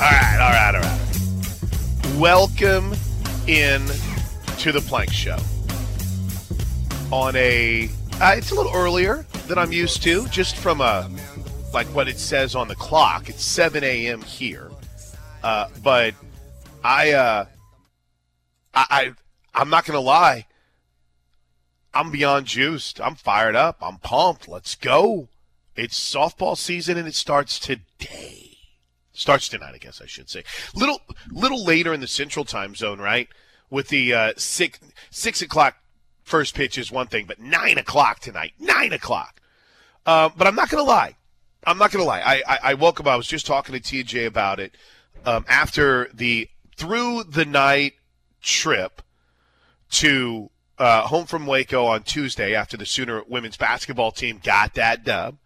right, all right, all right. Welcome in to the Plank Show. On a, uh, it's a little earlier than I'm used to, just from a, like what it says on the clock. It's 7 a.m. here, uh, but I, uh, I, I, I'm not gonna lie. I'm beyond juiced. I'm fired up. I'm pumped. Let's go. It's softball season and it starts today. Starts tonight, I guess I should say. Little little later in the central time zone, right? With the uh, six six o'clock first pitch is one thing, but nine o'clock tonight. Nine o'clock. Uh, but I'm not gonna lie. I'm not gonna lie. I, I, I woke up. I was just talking to TJ about it um, after the through the night trip to uh, home from Waco on Tuesday after the Sooner women's basketball team got that dub.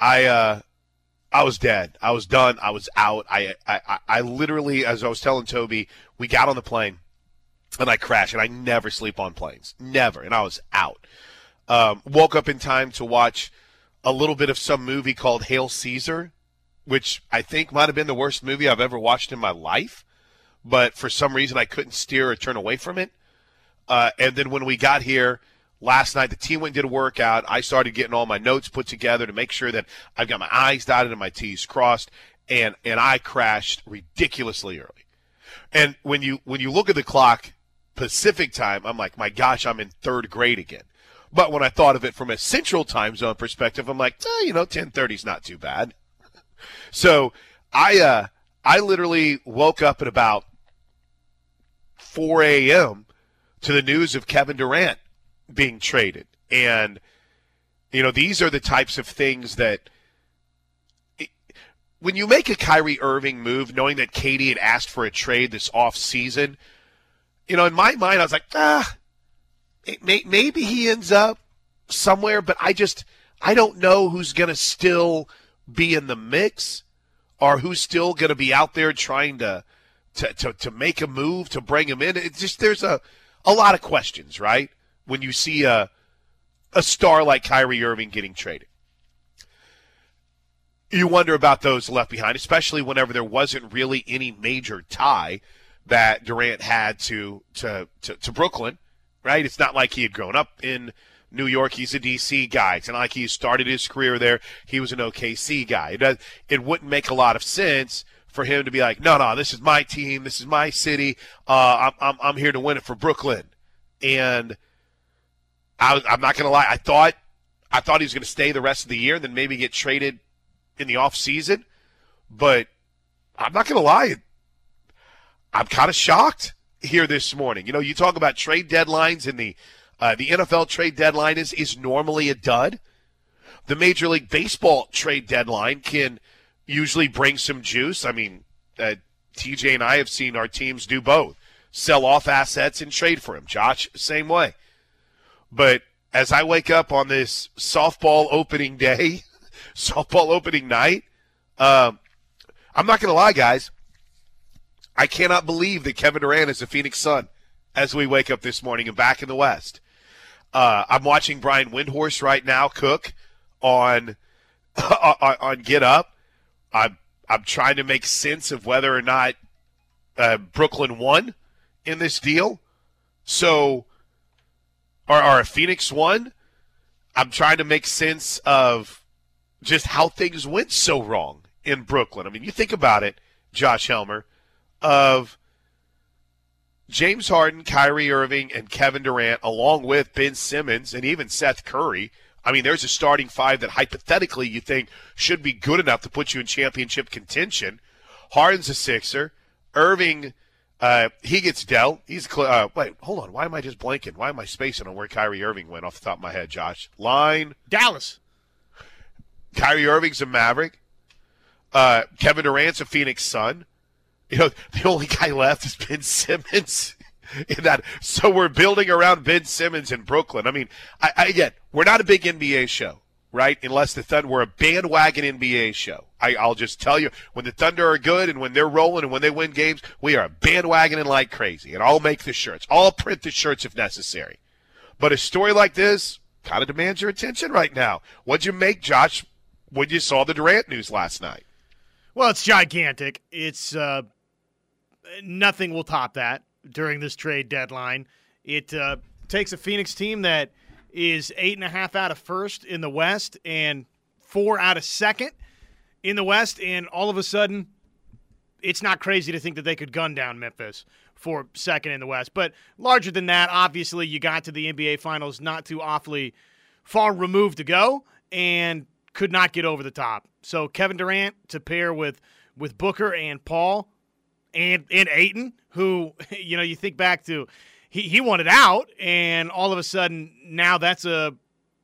I uh, I was dead. I was done. I was out. I, I I literally, as I was telling Toby, we got on the plane and I crashed. And I never sleep on planes, never. And I was out. Um, woke up in time to watch a little bit of some movie called Hail Caesar, which I think might have been the worst movie I've ever watched in my life. But for some reason, I couldn't steer or turn away from it. Uh, and then when we got here last night, the team went and did a workout. I started getting all my notes put together to make sure that I've got my I's dotted and my T's crossed. And, and I crashed ridiculously early. And when you, when you look at the clock, Pacific time, I'm like, my gosh, I'm in third grade again. But when I thought of it from a central time zone perspective, I'm like, eh, you know, 1030 is not too bad. so I, uh, I literally woke up at about 4 a.m to the news of Kevin Durant being traded. And, you know, these are the types of things that when you make a Kyrie Irving move, knowing that Katie had asked for a trade this off season, you know, in my mind, I was like, ah, may, maybe he ends up somewhere, but I just, I don't know who's going to still be in the mix or who's still going to be out there trying to, to, to, to make a move to bring him in. It's just, there's a, a lot of questions, right? When you see a a star like Kyrie Irving getting traded. You wonder about those left behind, especially whenever there wasn't really any major tie that Durant had to to to, to Brooklyn, right? It's not like he had grown up in New York. He's a DC guy. It's not like he started his career there. He was an OKC guy. It, does, it wouldn't make a lot of sense for him to be like, no, no, this is my team, this is my city. Uh, I'm, I'm, I'm here to win it for Brooklyn, and I, I'm not gonna lie, I thought I thought he was going to stay the rest of the year, and then maybe get traded in the off season. But I'm not going to lie, I'm kind of shocked here this morning. You know, you talk about trade deadlines, and the uh, the NFL trade deadline is is normally a dud. The Major League Baseball trade deadline can usually bring some juice. I mean, uh, TJ and I have seen our teams do both sell off assets and trade for them. Josh, same way. But as I wake up on this softball opening day, softball opening night, um, I'm not going to lie, guys. I cannot believe that Kevin Durant is a Phoenix Sun as we wake up this morning and back in the West. Uh, I'm watching Brian Windhorst right now cook on on, on Get Up. I'm I'm trying to make sense of whether or not uh, Brooklyn won in this deal. So, or, or Phoenix one, I'm trying to make sense of just how things went so wrong in Brooklyn. I mean, you think about it, Josh Helmer, of James Harden, Kyrie Irving, and Kevin Durant, along with Ben Simmons and even Seth Curry – I mean, there's a starting five that hypothetically you think should be good enough to put you in championship contention. Harden's a Sixer. Irving, uh, he gets dealt. He's cl- uh, wait, hold on. Why am I just blanking? Why am I spacing on where Kyrie Irving went off the top of my head, Josh? Line Dallas. Kyrie Irving's a Maverick. Uh, Kevin Durant's a Phoenix Sun. You know, the only guy left is Ben Simmons. in that. So we're building around Ben Simmons in Brooklyn. I mean, I, I, again, we're not a big NBA show, right? Unless the Thunder, we're a bandwagon NBA show. I, I'll just tell you, when the Thunder are good and when they're rolling and when they win games, we are bandwagoning like crazy. And I'll make the shirts. I'll print the shirts if necessary. But a story like this kind of demands your attention right now. What'd you make, Josh, when you saw the Durant news last night? Well, it's gigantic. It's uh, nothing will top that during this trade deadline. It uh, takes a Phoenix team that is eight and a half out of first in the West and four out of second in the West, and all of a sudden, it's not crazy to think that they could gun down Memphis for second in the West. But larger than that, obviously, you got to the NBA Finals not too awfully far removed to go, and could not get over the top. So Kevin Durant to pair with with Booker and Paul and and Ayton, who you know you think back to, he he wanted out, and all of a sudden now that's a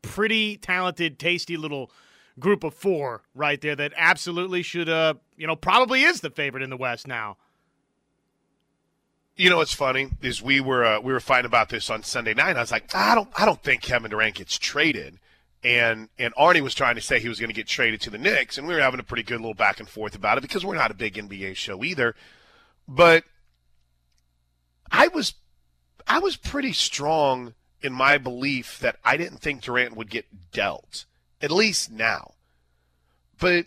pretty talented, tasty little group of four right there that absolutely should uh you know probably is the favorite in the West now. You know what's funny is we were uh, we were fighting about this on Sunday night. I was like, I don't I don't think Kevin Durant gets traded and and Arnie was trying to say he was going to get traded to the Knicks, and we were having a pretty good little back and forth about it because we're not a big NBA show either. But I was I was pretty strong in my belief that I didn't think Durant would get dealt, at least now. But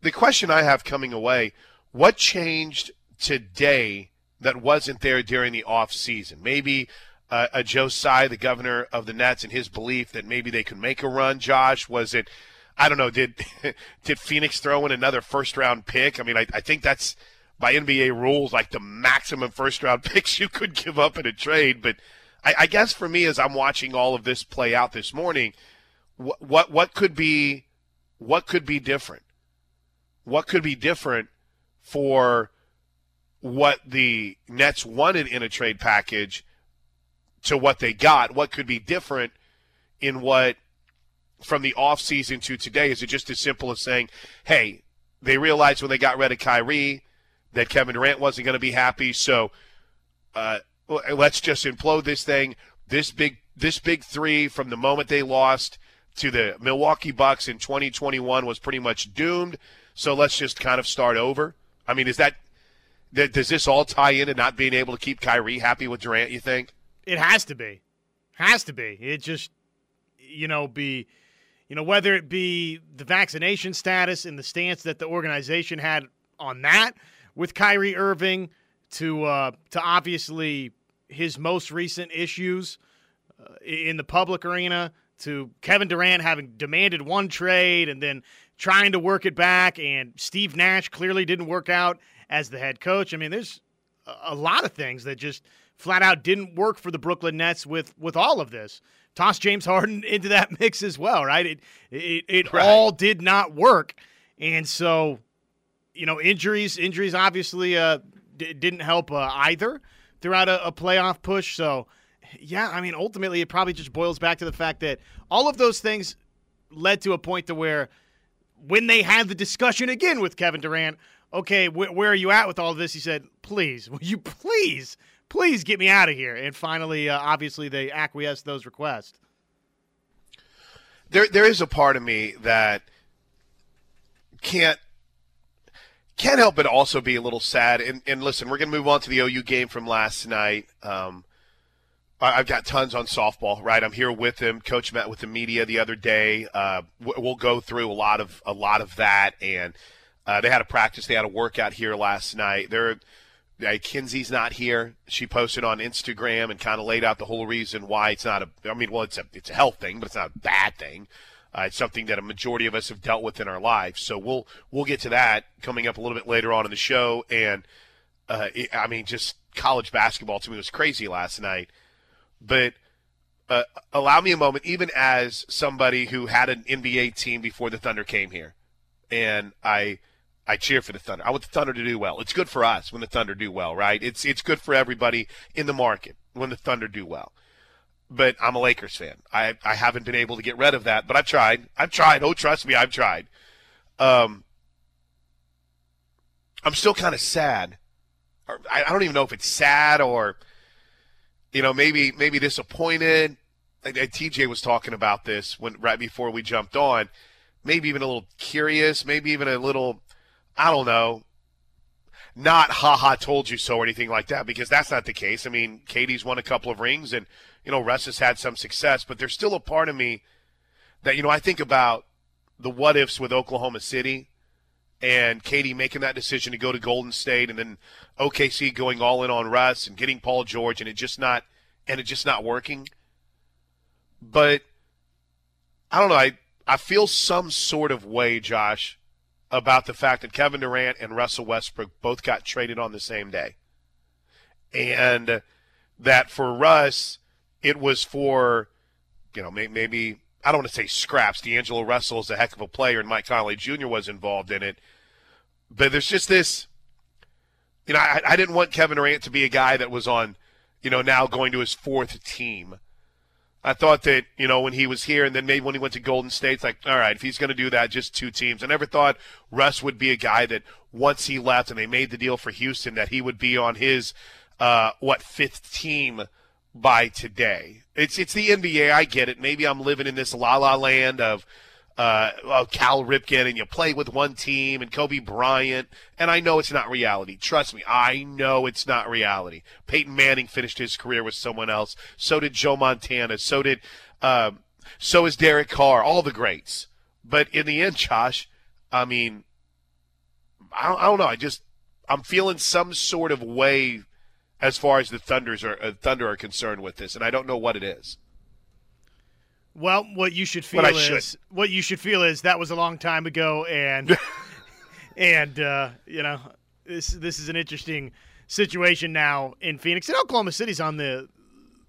the question I have coming away, what changed today that wasn't there during the off season? Maybe uh, a Joe Tsai, the governor of the Nets, and his belief that maybe they could make a run. Josh, was it? I don't know. Did did Phoenix throw in another first round pick? I mean, I, I think that's by NBA rules like the maximum first round picks you could give up in a trade. But I, I guess for me, as I'm watching all of this play out this morning, what what what could be what could be different? What could be different for what the Nets wanted in a trade package to what they got, what could be different in what from the offseason to today? Is it just as simple as saying, hey, they realized when they got rid of Kyrie that Kevin Durant wasn't going to be happy, so uh, let's just implode this thing. This big this big three from the moment they lost to the Milwaukee Bucks in 2021 was pretty much doomed. So let's just kind of start over. I mean, is that does this all tie into not being able to keep Kyrie happy with Durant? You think? It has to be. Has to be. It just, you know, be, you know, whether it be the vaccination status and the stance that the organization had on that with Kyrie Irving to, uh, to obviously his most recent issues uh, in the public arena to Kevin Durant having demanded one trade and then trying to work it back, and Steve Nash clearly didn't work out as the head coach. I mean, there's a lot of things that just flat out didn't work for the Brooklyn Nets with with all of this. Toss James Harden into that mix as well, right? It it, it right. all did not work, and so you know injuries injuries obviously uh, d- didn't help uh, either throughout a, a playoff push. So yeah, I mean ultimately it probably just boils back to the fact that all of those things led to a point to where when they had the discussion again with Kevin Durant, okay, wh- where are you at with all of this? He said, please, will you please please get me out of here. And finally, uh, obviously, they acquiesced those requests. There, there is a part of me that can't can't help but also be a little sad. And, and listen, we're going to move on to the OU game from last night. Um, I've got tons on softball, right? I'm here with him. Coach met with the media the other day. Uh, we'll go through a lot of a lot of that, and uh, they had a practice, they had a workout here last night. There uh, Kinzie's not here. She posted on Instagram and kind of laid out the whole reason why it's not a. I mean, well, it's a it's a health thing, but it's not a bad thing. Uh, it's something that a majority of us have dealt with in our lives. So we'll we'll get to that coming up a little bit later on in the show. And uh, it, I mean, just college basketball to me was crazy last night. But uh, allow me a moment, even as somebody who had an NBA team before the Thunder came here, and I I cheer for the Thunder. I want the Thunder to do well. It's good for us when the Thunder do well, right? It's it's good for everybody in the market when the Thunder do well. But I'm a Lakers fan. I I haven't been able to get rid of that, but I've tried. I've tried. Oh, trust me, I've tried. Um, I'm still kind of sad. I, I don't even know if it's sad or, you know, maybe maybe disappointed. TJ was talking about this when right before we jumped on. Maybe even a little curious. Maybe even a little I don't know, not haha told you so or anything like that because that's not the case. I mean, Katie's won a couple of rings and, you know, Russ has had some success, but there's still a part of me that, you know, I think about the what ifs with Oklahoma City and Katie making that decision to go to Golden State, and then OKC going all in on Russ and getting Paul George, and it just not and it just not working. But I don't know. I I feel some sort of way, Josh, about the fact that Kevin Durant and Russell Westbrook both got traded on the same day, and that for Russ it was for you know maybe I don't want to say scraps. D'Angelo Russell is a heck of a player, and Mike Conley Jr. was involved in it. But there's just this, you know, I, I didn't want Kevin Durant to be a guy that was on, you know, now going to his fourth team. I thought that, you know, when he was here and then maybe when he went to Golden State, it's like, all right, if he's going to do that, just two teams. I never thought Russ would be a guy that once he left and they made the deal for Houston, that he would be on his, uh, what, fifth team by today. It's it's the NBA. I get it. Maybe I'm living in this la la land of uh, of Cal Ripken, and you play with one team and Kobe Bryant, and I know it's not reality. Trust me, I know it's not reality. Peyton Manning finished his career with someone else. So did Joe Montana. So did um, so is Derek Carr. All the greats. But in the end, Josh, I mean, I I don't know. I just I'm feeling some sort of way as far as the Thunders are uh, Thunder are concerned with this, and I don't know what it is. Well, what you should feel is should. what you should feel is that was a long time ago, and and uh, you know this this is an interesting situation now in Phoenix and Oklahoma City's on the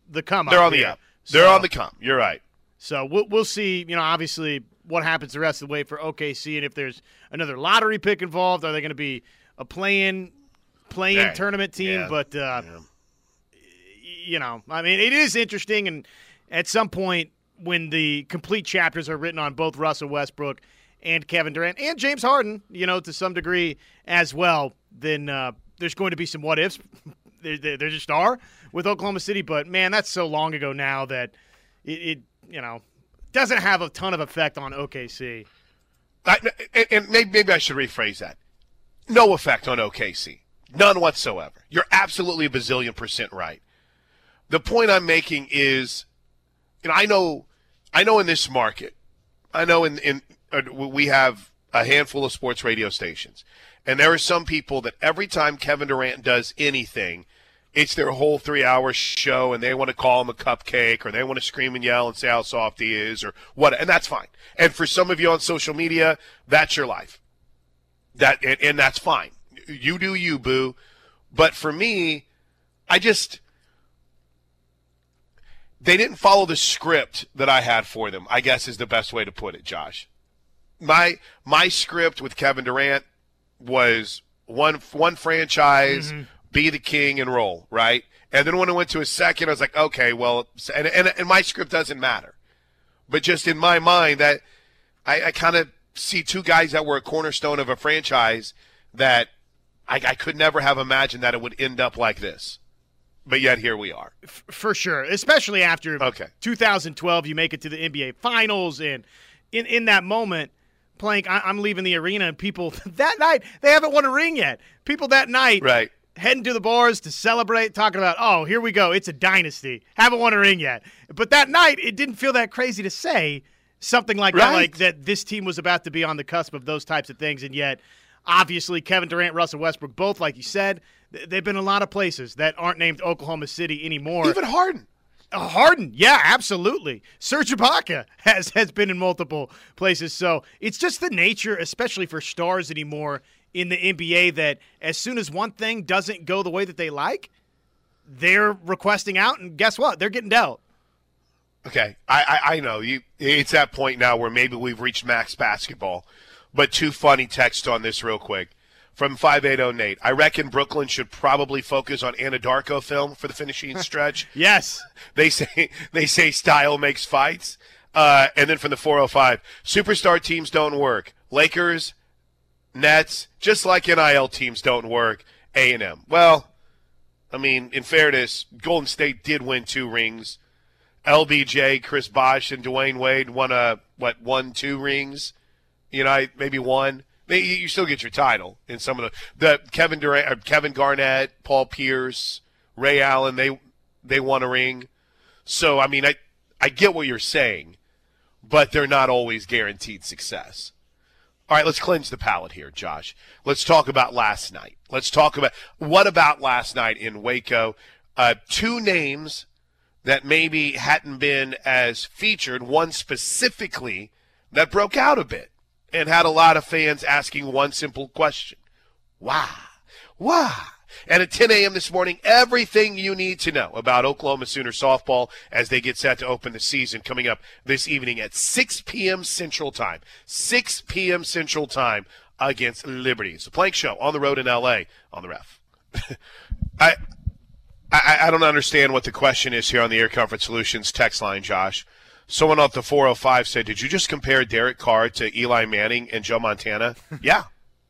the come up. They're on the up. They're on the come. You're right. So we'll we'll see. You know, obviously what happens the rest of the way for OKC, and if there's another lottery pick involved, are they going to be a play-in playing tournament team, yeah. but uh, yeah. you know, I mean, it is interesting. And at some point, when the complete chapters are written on both Russell Westbrook and Kevin Durant and James Harden, you know, to some degree as well, then uh, there's going to be some what ifs. there, there, there, just are with Oklahoma City, but man, that's so long ago now that it, it you know doesn't have a ton of effect on OKC. I, and maybe, maybe I should rephrase that. No effect on OKC. None whatsoever. You're absolutely a bazillion percent right. The point I'm making is, know, I know, I know in this market, I know in in uh, we have a handful of sports radio stations, and there are some people that every time Kevin Durant does anything, it's their whole three hour show, and they want to call him a cupcake, or they want to scream and yell and say how soft he is, or what, and that's fine. And for some of you on social media, that's your life. That and, and that's fine you do you, boo. But for me, I just they didn't follow the script that I had for them. I guess is the best way to put it, Josh. My my script with Kevin Durant was one one franchise, mm-hmm. be the king and roll, right? And then when I went to a second, I was like, okay, well, and and, and my script doesn't matter, but just in my mind that I, I kind of see two guys that were a cornerstone of a franchise that I, I could never have imagined that it would end up like this but yet here we are. For sure, especially after okay. 2012, you make it to the NBA Finals, and in in that moment, playing, I, am leaving the arena, and people that night they haven't won a ring yet. People that night, right, heading to the bars to celebrate, talking about, oh, here we go, it's a dynasty. Haven't won a ring yet, but that night it didn't feel that crazy to say something like right. that, like that this team was about to be on the cusp of those types of things, and yet Obviously, Kevin Durant, Russell Westbrook, both, like you said, they've been a lot of places that aren't named Oklahoma City anymore. Even Harden. Uh, Harden, yeah, absolutely. Serge Ibaka has has been in multiple places, so it's just the nature, especially for stars anymore in the NBA, that as soon as one thing doesn't go the way that they like, they're requesting out, and guess what? They're getting dealt. Okay, I, I, I know you. It's that point now where maybe we've reached max basketball but two funny texts on this real quick. From 580 Nate. I reckon Brooklyn should probably focus on Anadarko film for the finishing stretch. yes. They say they say style makes fights. Uh, and then from the 405, superstar teams don't work. Lakers, Nets, just like NIL teams don't work. A&M. Well, I mean, in fairness, Golden State did win two rings. LBJ, Chris Bosh, and Dwyane Wade won a what? One, two rings. You know, maybe one. You still get your title in some of the the Kevin Durant, uh, Kevin Garnett, Paul Pierce, Ray Allen. They they won a ring. So I mean, I I get what you're saying, but they're not always guaranteed success. All right, let's cleanse the palate here, Josh. Let's talk about last night. Let's talk about what about last night in Waco? Uh, two names that maybe hadn't been as featured, one specifically that broke out a bit and had a lot of fans asking one simple question Why? Why? And at 10 a.m. this morning, everything you need to know about Oklahoma Sooner softball as they get set to open the season coming up this evening at 6 p.m. Central Time. 6 p.m. Central Time against Liberty. It's a Plank Show on the road in L.A. on the ref. I, I, I don't understand what the question is here on the Air Comfort Solutions text line, Josh. Someone off the 405 said, Did you just compare Derek Carr to Eli Manning and Joe Montana? Yeah.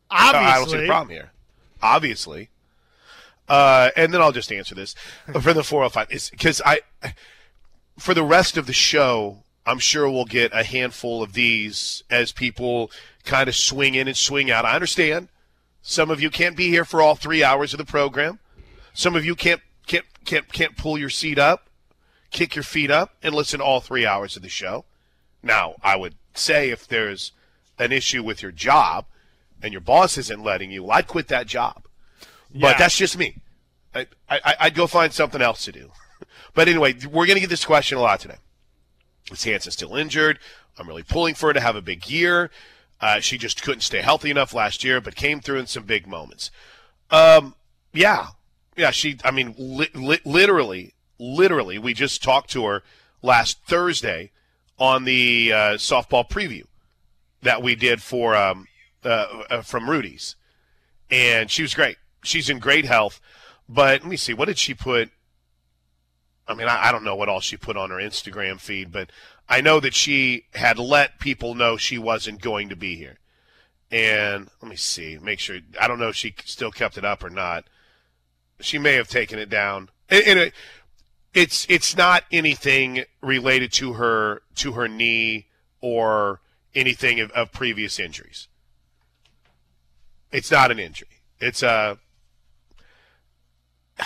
Obviously. I don't see the problem here. Obviously. Uh, and then I'll just answer this for the 405 because I, for the rest of the show, I'm sure we'll get a handful of these as people kind of swing in and swing out. I understand some of you can't be here for all three hours of the program. Some of you can't can't can't can't pull your seat up, kick your feet up, and listen to all three hours of the show. Now, I would say if there's an issue with your job and your boss isn't letting you, well, I'd quit that job. Yeah. But that's just me. I, I, I'd go find something else to do. But anyway, we're going to get this question a lot today. Is Hansen still injured? I'm really pulling for her to have a big year. Uh, she just couldn't stay healthy enough last year, but came through in some big moments. Um, yeah, yeah. She, I mean, li- li- literally, literally, we just talked to her last Thursday on the uh, softball preview that we did for um, uh, uh, from Rudy's, and she was great. She's in great health. But let me see, what did she put? I mean, I, I, don't know what all she put on her Instagram feed, but I know that she had let people know she wasn't going to be here. And let me see, make sure. I don't know if she still kept it up or not. She may have taken it down. And, and it, it's it's not anything related to her to her knee or anything of, of previous injuries. It's not an injury. It's a uh,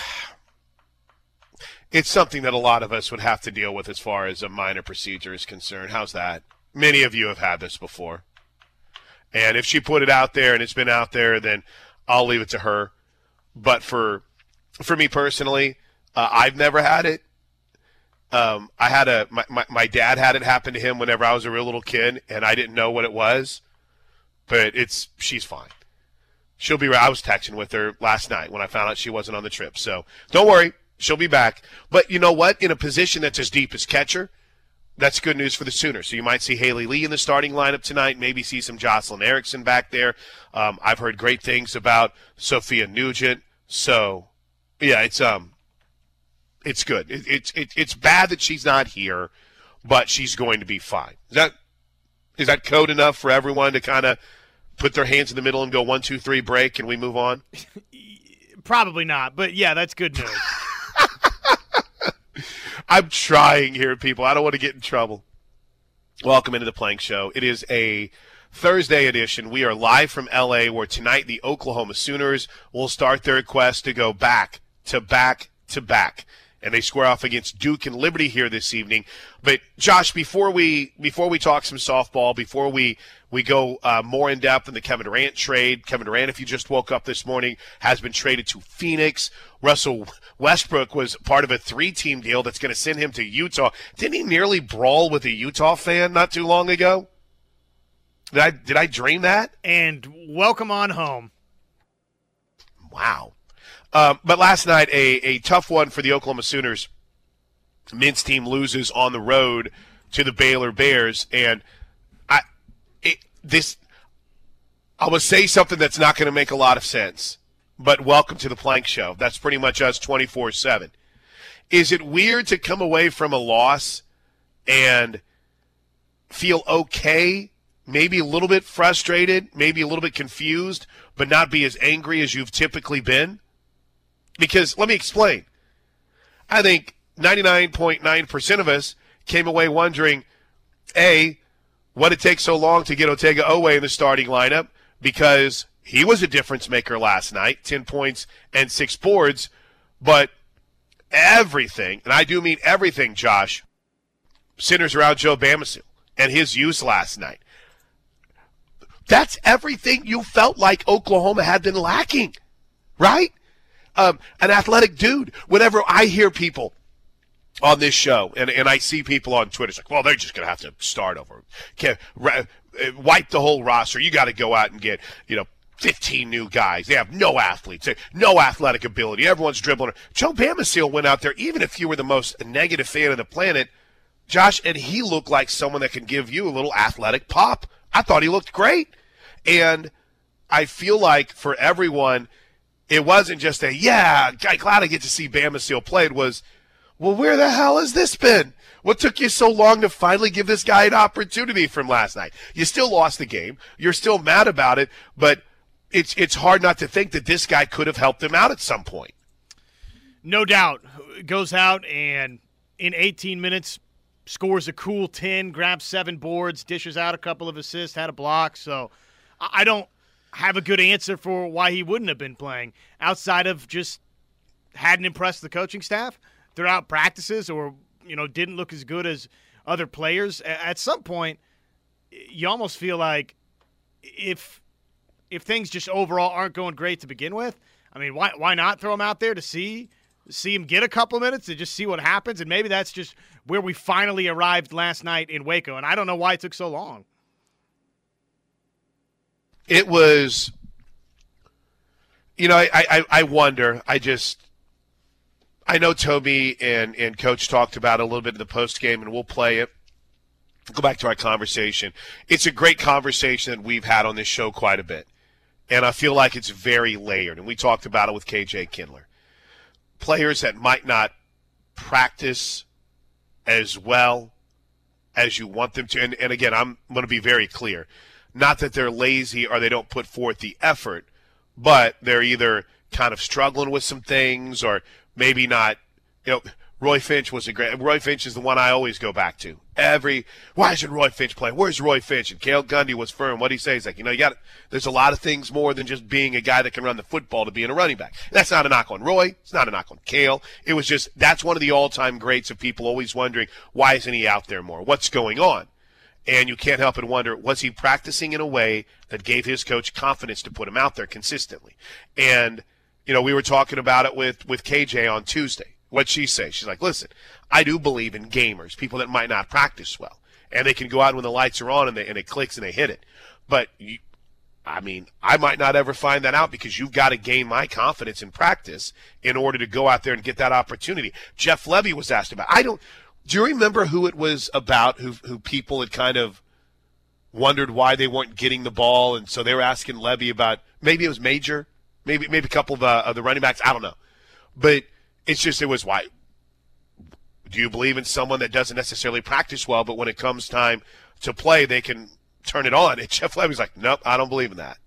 it's something that a lot of us would have to deal with as far as a minor procedure is concerned. How's that? Many of you have had this before. And if she put it out there and it's been out there, then I'll leave it to her. But for for me personally, uh, I've never had it. Um, I had a my, my, my dad had it happen to him whenever I was a real little kid, and I didn't know what it was. But it's she's fine. She'll be. I was texting with her last night when I found out she wasn't on the trip. So don't worry, She'll be back. But you know what? In a position that's as deep as catcher, that's good news for the Sooners. So you might see Haley Lee in the starting lineup tonight. Maybe see some Jocelyn Erickson back there. Um, I've heard great things about Sophia Nugent. So yeah, it's um, it's good. It, it's it, it's bad that she's not here, but she's going to be fine. Is that is that code enough for everyone to kind of put their hands in the middle and go one, two, three, break, and we move on? Probably not, but yeah, that's good news. I'm trying here, people. I don't want to get in trouble. Welcome into the Plank Show. It is a Thursday edition. We are live from LA, where tonight the Oklahoma Sooners will start their quest to go back to back to back and they square off against Duke and Liberty here this evening. But Josh, before we before we talk some softball, before we we go uh, more in depth in the Kevin Durant trade, Kevin Durant, if you just woke up this morning, has been traded to Phoenix. Russell Westbrook was part of a three-team deal that's going to send him to Utah. Didn't he nearly brawl with a Utah fan not too long ago? Did I did I dream that? And welcome on home. Wow. Um, but last night, a, a tough one for the Oklahoma Sooners. Men's team loses on the road to the Baylor Bears, and I it, this I will say something that's not going to make a lot of sense. But welcome to the Plank Show. That's pretty much us twenty four seven. Is it weird to come away from a loss and feel okay? Maybe a little bit frustrated, maybe a little bit confused, but not be as angry as you've typically been? Because let me explain. I think 99.9% of us came away wondering, A, what it takes so long to get Otega Oweh in the starting lineup because he was a difference maker last night 10 points and six boards. But everything, and I do mean everything, Josh, centers around Joe Bamisile and his use last night. That's everything you felt like Oklahoma had been lacking, right? Um, an athletic dude. Whenever I hear people on this show, and, and I see people on Twitter, it's like, well, they're just going to have to start over. Can't, uh, wipe the whole roster. You got to go out and get, you know, 15 new guys. They have no athletes, no athletic ability. Everyone's dribbling. Joe Bamisile went out there, even if you were the most negative fan of the planet, Josh, and he looked like someone that can give you a little athletic pop. I thought he looked great. And I feel like for everyone, it wasn't just a, yeah, glad I get to see Bamisile play. played. was, well, where the hell has this been? What took you so long to finally give this guy an opportunity from last night? You still lost the game. You're still mad about it, but it's it's hard not to think that this guy could have helped him out at some point. No doubt. Goes out and in 18 minutes scores a cool 10, grabs seven boards, dishes out a couple of assists, had a block. So I don't have a good answer for why he wouldn't have been playing outside of just hadn't impressed the coaching staff throughout practices or you know didn't look as good as other players. At some point, you almost feel like if if things just overall aren't going great to begin with, I mean, why why not throw him out there to see see him get a couple minutes to just see what happens? And maybe that's just where we finally arrived last night in Waco. And I don't know why it took so long. It was, you know, I I, I wonder. I just I know Toby and, and Coach talked about it a little bit in the post game, and we'll play it. Go back to our conversation. It's a great conversation that we've had on this show quite a bit, and I feel like it's very layered. And we talked about it with KJ Kindler. Players that might not practice as well as you want them to. And, and again, I'm going to be very clear. Not that they're lazy or they don't put forth the effort, but they're either kind of struggling with some things or maybe not. You know, Roy Finch was a great. Roy Finch is the one I always go back to. Every why isn't Roy Finch playing? Where's Roy Finch? And Cale Gundy was firm. What he says, like, you know, you got. There's a lot of things more than just being a guy that can run the football to being a running back. That's not a knock on Roy. It's not a knock on Cale. It was just that's one of the all-time greats of people always wondering why isn't he out there more? What's going on? And you can't help but wonder, was he practicing in a way that gave his coach confidence to put him out there consistently? And you know, we were talking about it with with KJ on Tuesday. What'd she say? She's like, listen, I do believe in gamers, people that might not practice well, and they can go out when the lights are on and, they, and it clicks and they hit it. But you, I mean, I might not ever find that out because you've got to gain my confidence in practice in order to go out there and get that opportunity. Jeff Lebby was asked about. I don't. Do you remember who it was about? Who who people had kind of wondered why they weren't getting the ball, and so they were asking Lebby about. Maybe it was Major maybe maybe a couple of, uh, of the running backs. I don't know, but it's just it was why. Do you believe in someone that doesn't necessarily practice well, but when it comes time to play, they can turn it on? And Jeff Lebby's like, nope, I don't believe in that.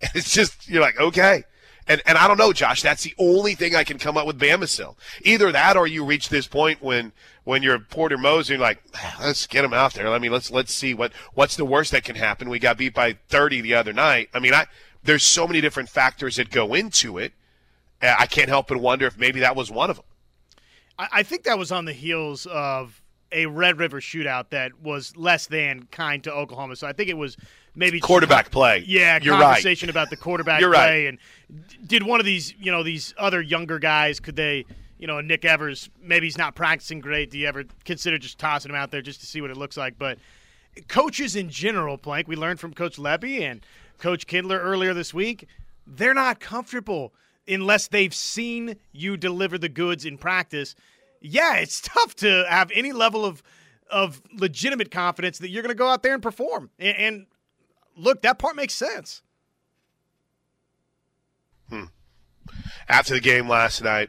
And it's just you're like, okay. And and I don't know, Josh. That's the only thing I can come up with Bamisile. Either that, or you reach this point when when you're Porter Moser, you're like, ah, let's get him out there. I mean, let's let's see what what's the worst that can happen. We got beat by 30 the other night. I mean, I there's so many different factors that go into it. Uh, I can't help but wonder if maybe that was one of them. I think that was on the heels of a Red River shootout that was less than kind to Oklahoma. So I think it was maybe quarterback play. Yeah, You're conversation right. about the quarterback You're play right. and did one of these, you know, these other younger guys could they, you know, Nick Evers maybe he's not practicing great. Do you ever consider just tossing him out there just to see what it looks like? But coaches in general, Plank, we learned from Coach Lebby and Coach Kindler earlier this week, they're not comfortable unless they've seen you deliver the goods in practice. Yeah, it's tough to have any level of of legitimate confidence that you're going to go out there and perform. And, and, look, that part makes sense. Hmm. After the game last night,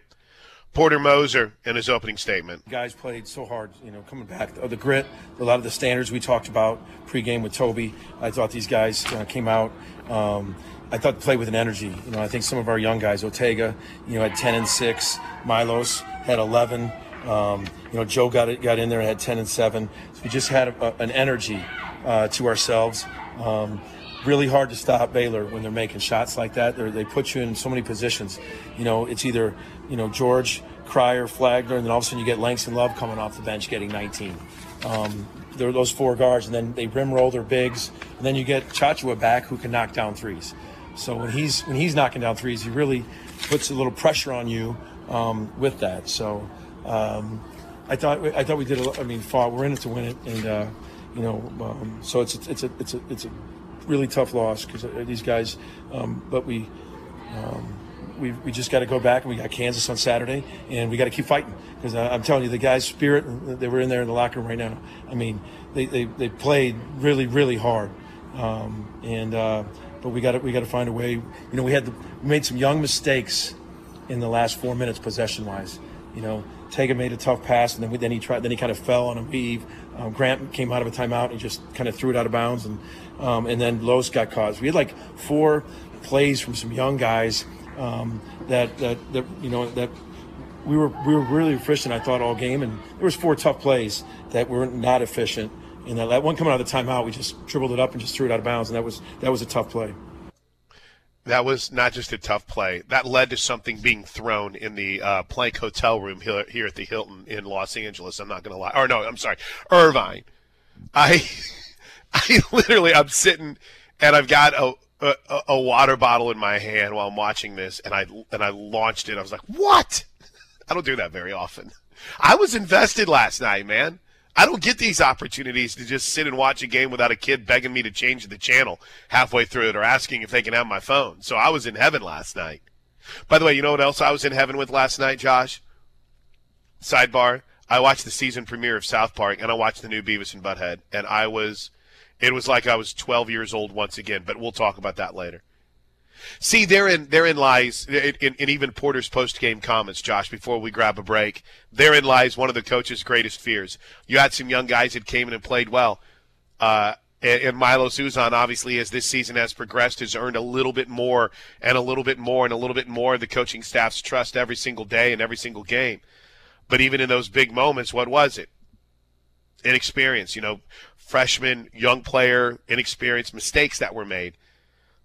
Porter Moser in his opening statement. Guys played so hard, you know, coming back. The grit, a lot of the standards we talked about pregame with Toby. I thought these guys uh, came out. Um, I thought play with an energy. You know, I think some of our young guys, Otega, you know, had 10 and 6. Milos had 11. Um, you know, Joe got it, got in there and had 10 and 7. So we just had a, an energy uh, to ourselves. Um, really hard to stop Baylor when they're making shots like that. They're, they put you in so many positions. You know, it's either you know George Cryer, Flagler, and then all of a sudden you get Langston Love coming off the bench getting 19. Um, there are those four guards, and then they rim roll their bigs, and then you get Tchatchoua back who can knock down threes. So when he's when he's knocking down threes, he really puts a little pressure on you um, with that. So um, I thought I thought we did. A, I mean, fought. We're in it to win it, and uh, you know, um, so it's a, it's a it's a it's a really tough loss because uh, these guys. Um, but we um, we, we just got to go back and we got Kansas on Saturday and we got to keep fighting because I'm telling you the guys' spirit they were in there in the locker room right now. I mean they, they, they played really really hard um, and uh, but we got we got to find a way. You know we had the, we made some young mistakes in the last four minutes possession wise. You know Tega made a tough pass and then we, then he tried then he kind of fell on a weave. Um, Grant came out of a timeout and just kind of threw it out of bounds and um, and then Los got caught. We had like four plays from some young guys um, that, that that you know that we were we were really efficient. I thought all game, and there was four tough plays that were not efficient. And that, one coming out of the timeout, we just dribbled it up and just threw it out of bounds, and that was that was a tough play. That was not just a tough play. That led to something being thrown in the uh, Plank Hotel room here, here at the Hilton in Los Angeles. I'm not going to lie. Or no, I'm sorry, Irvine. I, I literally, I'm sitting and I've got a, a, a, water bottle in my hand while I'm watching this, and I and I launched it. I was like, "What?" I don't do that very often. I was invested last night, man. I don't get these opportunities to just sit and watch a game without a kid begging me to change the channel halfway through it or asking if they can have my phone. So I was in heaven last night. By the way, you know what else I was in heaven with last night, Josh? Sidebar. I watched the season premiere of South Park and I watched the new Beavis and Butthead, and I was it was like I was 12 years old once again, but we'll talk about that later. See, therein, therein lies, in, in even Porter's post-game comments, Josh, before we grab a break, therein lies one of the coach's greatest fears. You had some young guys that came in and played well. Uh, and, and Milos Uzan, obviously, as this season has progressed, has earned a little bit more and a little bit more and a little bit more of the coaching staff's trust every single day and every single game. But even in those big moments, what was it? Inexperience. You know, freshman, young player, inexperienced mistakes that were made.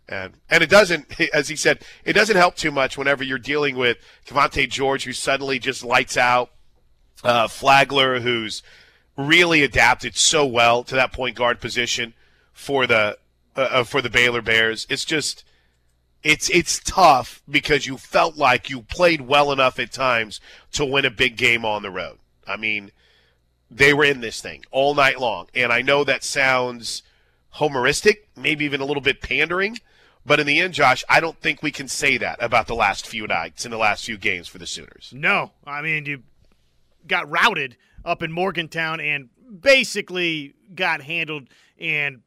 And and it doesn't, as he said, it doesn't help too much whenever you're dealing with Keyonte George, who suddenly just lights out, uh, Flagler, who's really adapted so well to that point guard position for the uh, uh, for the Baylor Bears. It's just it's it's tough because you felt like you played well enough at times to win a big game on the road. I mean, they were in this thing all night long. And I know that sounds homeristic, maybe even a little bit pandering. But in the end, Josh, I don't think we can say that about the last few nights and the last few games for the Sooners. No. I mean, you got routed up in Morgantown and basically got handled, and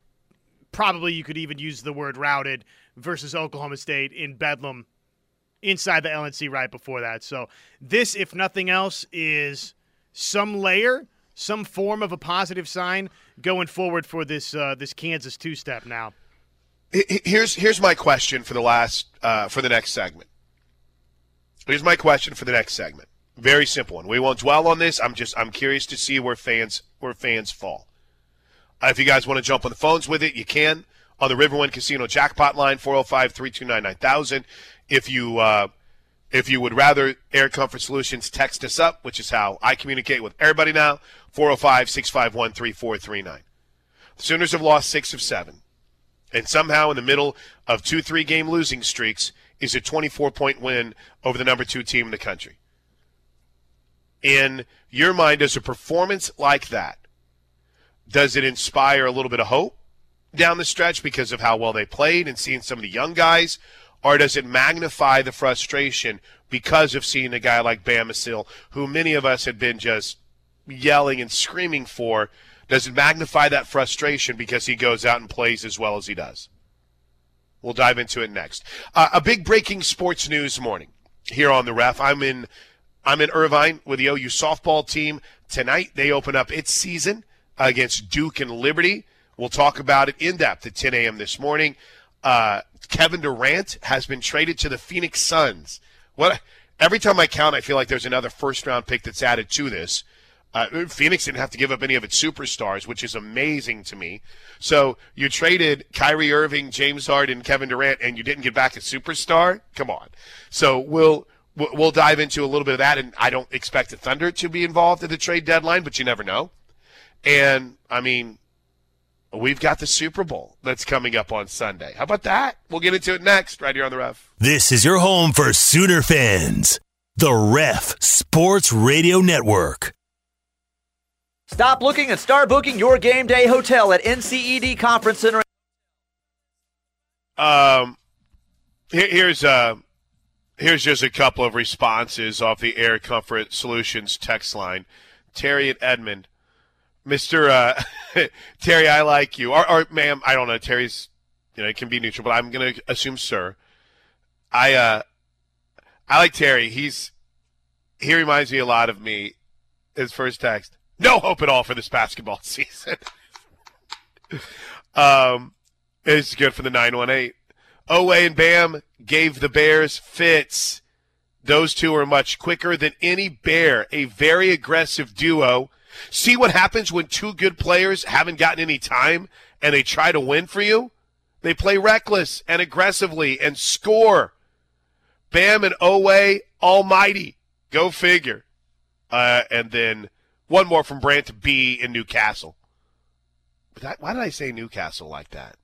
probably you could even use the word routed versus Oklahoma State in Bedlam inside the LNC right before that. So, this, if nothing else, is some layer some form of a positive sign going forward for this uh, this Kansas two step now. Here's here's my question for the last uh, for the next segment. Here's my question for the next segment. Very simple one. We won't dwell on this. I'm just I'm curious to see where fans where fans fall. Uh, if you guys want to jump on the phones with it, you can on the Riverwind Casino jackpot line 405-329-9000. If you uh, if you would rather Air Comfort Solutions, text us up, which is how I communicate with everybody now. 405 651 3439. The Sooners have lost six of seven. And somehow, in the middle of two three game losing streaks, is a 24 point win over the number two team in the country. In your mind, does a performance like that, does it inspire a little bit of hope down the stretch because of how well they played and seeing some of the young guys? Or does it magnify the frustration because of seeing a guy like Bamisile, who many of us had been just yelling and screaming for, does it magnify that frustration because he goes out and plays as well as he does? We'll dive into it next. Uh, a big breaking sports news morning here on the ref. I'm in I'm in Irvine with the OU softball team tonight. They open up its season against Duke and Liberty. We'll talk about it in depth at 10 a.m. this morning. Uh, Kevin Durant has been traded to the Phoenix Suns. What? Every time I count, I feel like there's another first round pick that's added to this. Uh, Phoenix didn't have to give up any of its superstars, which is amazing to me. So you traded Kyrie Irving, James Harden, Kevin Durant, and you didn't get back a superstar. Come on. So we'll we'll dive into a little bit of that, and I don't expect the Thunder to be involved at the trade deadline, but you never know. And I mean, we've got the Super Bowl that's coming up on Sunday. How about that? We'll get into it next, right here on the Ref. This is your home for Sooner fans, the Ref Sports Radio Network. Stop looking and start booking your game day hotel at NCED Conference Center. Um, here, here's uh, here's just a couple of responses off the Air Comfort Solutions text line. Terry and Edmond, Mister uh, Terry, I like you, or, or ma'am, I don't know. Terry's, you know, it can be neutral, but I'm gonna assume sir. I uh, I like Terry. He's he reminds me a lot of me. His first text no hope at all for this basketball season. um, it's good for the 918. Oweh and Bam gave the Bears fits. Those two are much quicker than any Bear, a very aggressive duo. See what happens when two good players haven't gotten any time and they try to win for you? They play reckless and aggressively and score. Bam and Oweh, almighty. Go figure. Uh, and then one more from Brant B in Newcastle. That, why did I say Newcastle like that?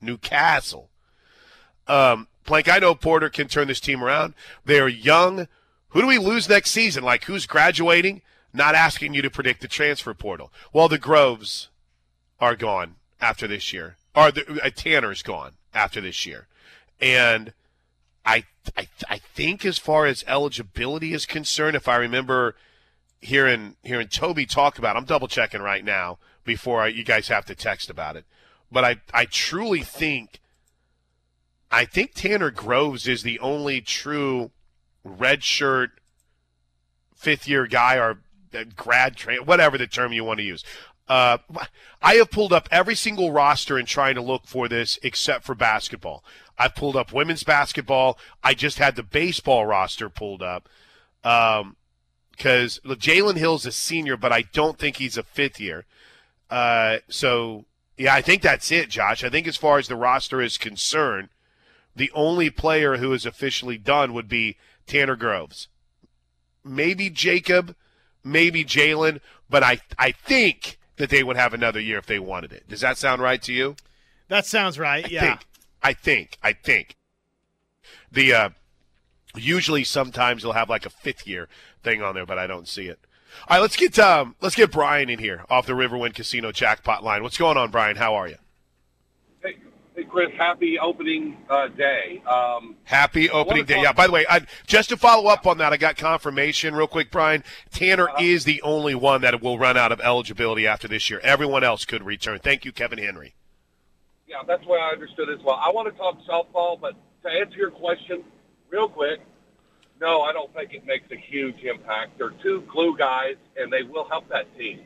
Newcastle. Um, Plank, I know Porter can turn this team around. They are young. Who do we lose next season? Like who's graduating? Not asking you to predict the transfer portal. Well, the Groves are gone after this year. Or the, uh, Tanner's gone after this year. And I, I, I think as far as eligibility is concerned, if I remember – hearing hearing Toby talk about. I'm double checking right now before I, you guys have to text about it. But I I truly think I think Tanner Groves is the only true redshirt fifth year guy or grad train, whatever the term you want to use. Uh, I have pulled up every single roster in trying to look for this except for basketball. I've pulled up women's basketball. I just had the baseball roster pulled up. Um, because Jalen Hill's a senior, but I don't think he's a fifth year. Uh, so yeah, I think that's it, Josh. I think as far as the roster is concerned, the only player who is officially done would be Tanner Groves, maybe Jacob, maybe Jalen, but I I think that they would have another year if they wanted it. Does that sound right to you? That sounds right. I yeah. Think, I think. I think. The uh, usually sometimes they'll have like a fifth year thing on there, but I don't see it. All right, let's get um, let's get Brian in here off the Riverwind Casino jackpot line. What's going on, Brian? How are you? Hey, Chris. Happy opening uh, day. Um, happy opening day. Yeah. By the way, I, just to follow up on that, I got confirmation real quick, Brian. Tanner uh, is the only one that will run out of eligibility after this year. Everyone else could return. Thank you, Kevin Henry. Yeah, that's what I understood as well. I want to talk softball, but to answer your question real quick, no, I don't think it makes a huge impact. They're two glue guys, and they will help that team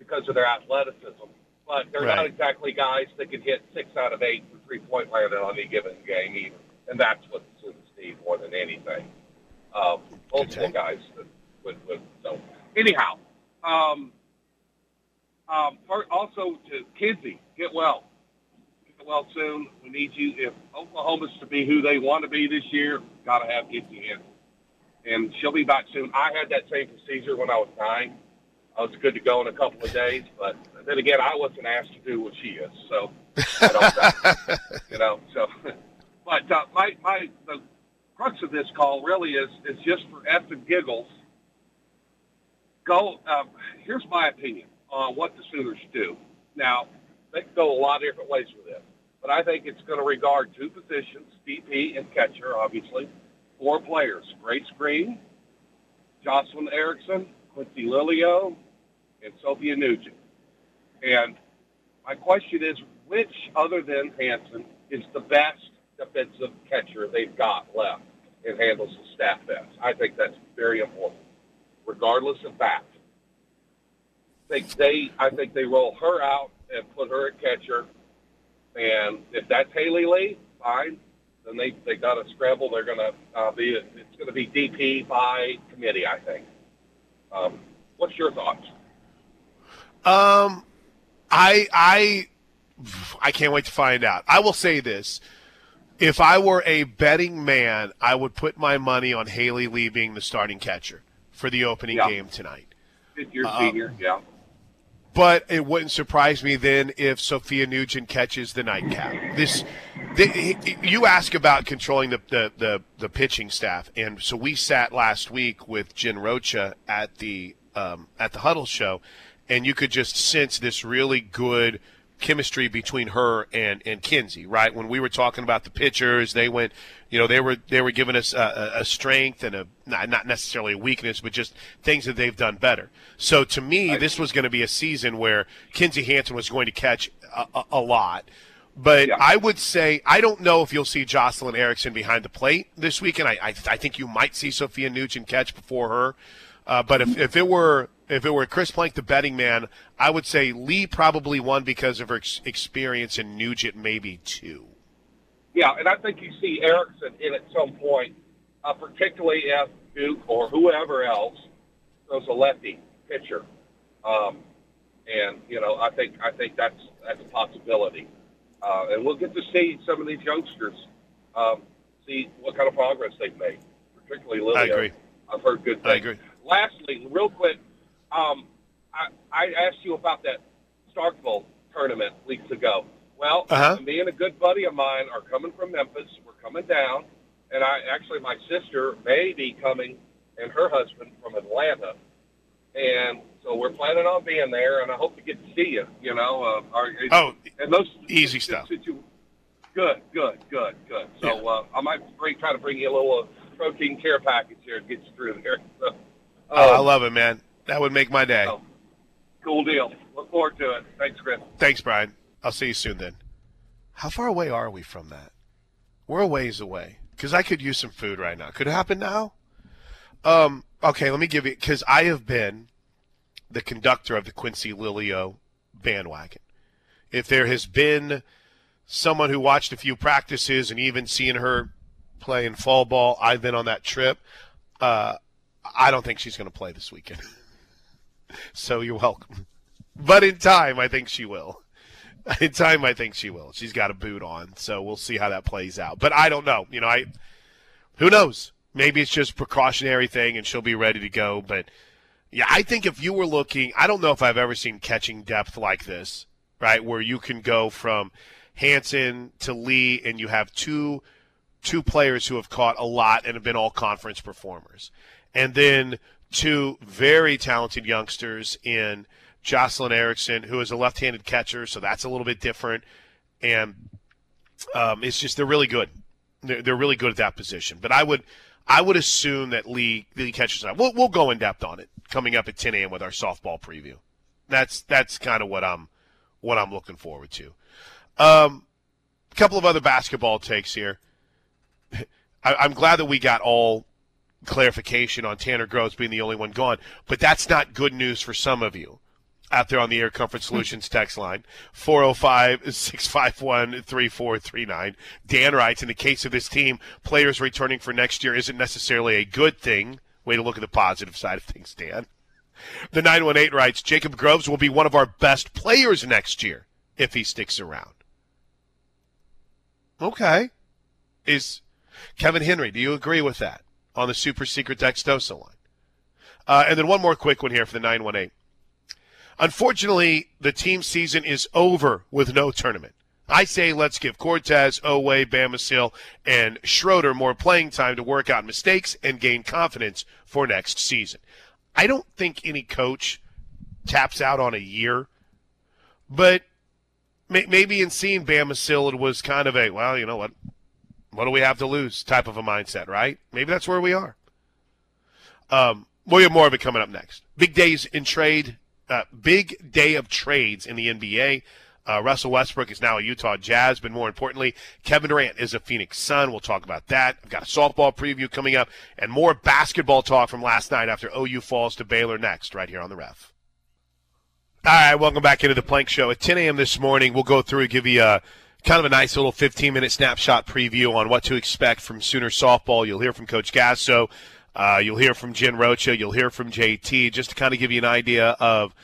because of their athleticism. But they're right. not exactly guys that can hit six out of eight from three-point land on any given game either. And that's what the Sooners need more than anything. Um, multiple okay. guys that would, would. So anyhow, um, um, also to Kinzie, get well. Get well soon. We need you. If Oklahoma's to be who they want to be this year, got to have Kinzie in and she'll be back soon. I had that same procedure when I was nine. I was good to go in a couple of days, but then again, I wasn't asked to do what she is, so I don't, you know. So, but uh, my my the crux of this call really is is just for f and giggles. Go. Um, here's my opinion on what the Sooners do. Now, they can go a lot of different ways with this, but I think it's going to regard two positions, DP and catcher, obviously four players, Grace Green, Jocelyn Erickson, Quincee Lilio, and Sophia Nugent. And my question is, which other than Hansen is the best defensive catcher they've got left and handles the staff best? I think that's very important, regardless of that. I think they, I think they roll her out and put her at catcher. And if that's Haley Lee, fine then they they got to scramble. They're to uh, be it's to be DP by committee, I think. Um, What's your thoughts? Um, I I I can't wait to find out. I will say this: if I were a betting man, I would put my money on Haley Lee being the starting catcher for the opening Yeah. game tonight. Fifth year Uh, senior, yeah. But it wouldn't surprise me then if Sophia Nugent catches the nightcap. This, the, you ask about controlling the, the, the, the pitching staff, and so we sat last week with Jen Rocha at the um, at the Huddle show, and you could just sense this really good chemistry between her and and Kinzie. Right when we were talking about the pitchers, they went, you know, they were they were giving us a, a strength and a not not necessarily a weakness, but just things that they've done better. So to me, this was going to be a season where Kinzie Hansen was going to catch a, a, a lot. But Yeah. I would say I don't know if you'll see Jocelyn Erickson behind the plate this weekend. I I, I think you might see Sophia Nugent catch before her. Uh, but if, if it were if it were Chris Plank, the betting man, I would say Lee probably won because of her ex- experience, and Nugent maybe two. Yeah, and I think you see Erickson in at some point, uh, particularly if Duke or whoever else throws a lefty pitcher. Um, and you know, I think I think that's that's a possibility. Uh, and we'll get to see some of these youngsters um, see what kind of progress they've made, particularly Lilio. I agree. I've heard good things. I agree. Lastly, real quick, um, I, I asked you about that Starkville tournament weeks ago. Well, Uh-huh. me and a good buddy of mine are coming from Memphis. We're coming down, and I actually my sister may be coming, and her husband from Atlanta, and so we're planning on being there. And I hope to get to see you. You know, uh, our, Oh, and those easy stuff. situ- Good, good, good, good. So Yeah. uh, I might bring, try to bring you a little uh, protein care package here and get you through there. So, Oh, I um, love it, man. That would make my day. Oh. Cool deal. Look forward to it. Thanks, Chris. Thanks, Brian. I'll see you soon then. How far away are we from that? We're a ways away because I could use some food right now. Could it happen now? Um. Okay, let me give you because I have been the conductor of the Quincee Lilio bandwagon. If there has been someone who watched a few practices and even seen her play in fall ball, I've been on that trip. Uh, I don't think she's going to play this weekend. so you're welcome. But in time, I think she will. In time, I think she will. She's got a boot on, so we'll see how that plays out. But I don't know. You know, I who knows? Maybe it's just precautionary thing, and she'll be ready to go. But yeah, I think if you were looking, I don't know if I've ever seen catching depth like this, right? Where you can go from Hansen to Lee, and you have two two players who have caught a lot and have been all conference performers, and then two very talented youngsters in Jocelyn Erickson, who is a left-handed catcher, so that's a little bit different, and um, it's just they're really good. They're, they're really good at that position. But I would I would assume that Lee Lee catches that. We'll we'll go in depth on it coming up at 10 a.m. with our softball preview. That's that's kind of what I'm what I'm looking forward to. Um, a couple of other basketball takes here. I, I'm glad that we got all clarification on Tanner Groves being the only one gone, but that's not good news for some of you out there on the Air Comfort Solutions text line 405 651 3439. Dan writes In the case of this team, players returning for next year isn't necessarily a good thing. Way to look at the positive side of things, Dan. The 918 writes Jacob Groves will be one of our best players next year if he sticks around. Okay. Is Kevin Henry, do you agree with that on the super secret Dextosa line? Uh, and then one more quick one here for the 918. Unfortunately, the team season is over with no tournament. I say let's give Cortes, Oweh, Bamisile, and Schroeder more playing time to work out mistakes and gain confidence for next season. I don't think any coach taps out on a year, but maybe in seeing Bamisile, it was kind of a, well, you know what? What do we have to lose type of a mindset, right? Maybe that's where we are. Um, we'll have more of it coming up next. Big days in trade, uh, big day of trades in the NBA. Uh, Russell Westbrook is now a Utah Jazz, but more importantly, Kevin Durant is a Phoenix Sun. We'll talk about that. I've got a softball preview coming up and more basketball talk from last night after OU falls to Baylor next, right here on the ref. All right, welcome back into the Plank Show. At 10 a.m. this morning, we'll go through and give you a kind of a nice little 15 minute snapshot preview on what to expect from Sooner softball. You'll hear from Coach Gasso. Uh, you'll hear from Jen Rocha. You'll hear from JT, just to kind of give you an idea of,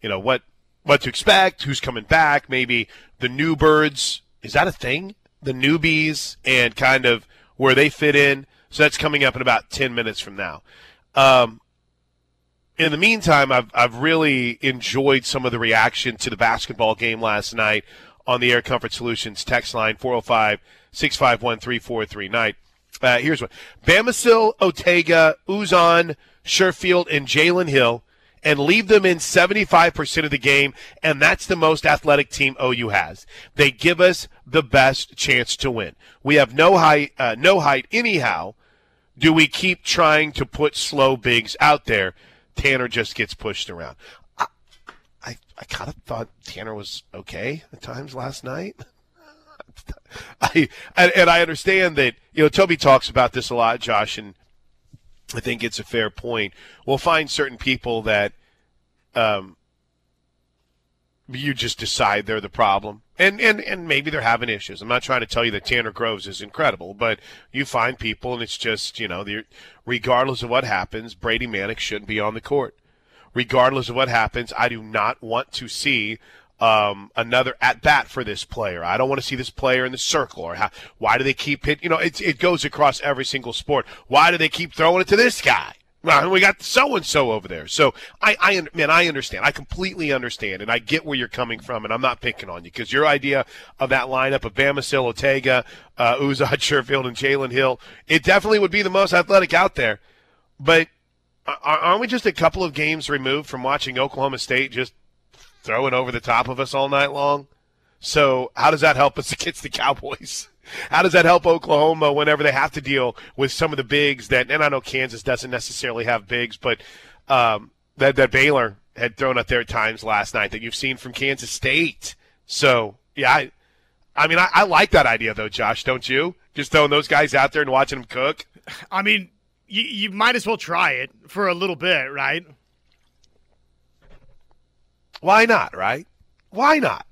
you know, what what to expect, who's coming back, maybe the new birds. Is that a thing? The newbies and kind of where they fit in. So that's coming up in about ten minutes from now. Um, in the meantime, I've I've really enjoyed some of the reaction to the basketball game last night on the Air Comfort Solutions text line 405 651 3439. Uh, here's what Bamisile, Otega, Uzan, Sherfield, and Jalen Hill, and leave them in 75% of the game, and that's the most athletic team OU has. They give us the best chance to win. We have no height, uh, no height anyhow. Do we keep trying to put slow bigs out there? Tanner just gets pushed around. I, I, kind of thought Tanner was okay at times last night. I and, I understand that you know Toby talks about this a lot, Josh, and I think it's a fair point. We'll find certain people that um, you just decide they're the problem. And, and and maybe they're having issues. I'm not trying to tell you that Tanner Groves is incredible, but you find people, and it's just you know, regardless of what happens, Brady Manek shouldn't be on the court. Regardless of what happens, I do not want to see um, another at bat for this player. I don't want to see this player in the circle or how, why do they keep hit? You know, it, it goes across every single sport. Why do they keep throwing it to this guy? Well, we got so and so over there. So I, I, man, I understand. I completely understand, and I get where you're coming from, and I'm not picking on you because your idea of that lineup of Bamisile, Otega, uh, Uzad, Sherfield, and Jalen Hill, it definitely would be the most athletic out there. But aren't we just a couple of games removed from watching Oklahoma State just throwing over the top of us all night long. So how does that help us against the Cowboys? How does that help Oklahoma whenever they have to deal with some of the bigs that, and I know Kansas doesn't necessarily have bigs, but um, that that Baylor had thrown at their times last night that you've seen from Kansas State. So yeah, I, I mean I, I like that idea though, Josh. Don't you? Just throwing those guys out there and watching them cook. I mean, you you might as well try it for a little bit, right? Why not, right? Why not?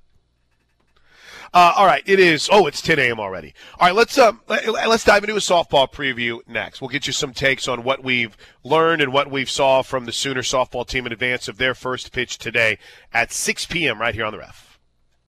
Uh, all right, it is. Oh, it's 10 a.m. already. All right, let's um, let's dive into a softball preview next. We'll get you some takes on what we've learned and what we've saw from the Sooner softball team in advance of their first pitch today at 6 p.m. right here on the Ref.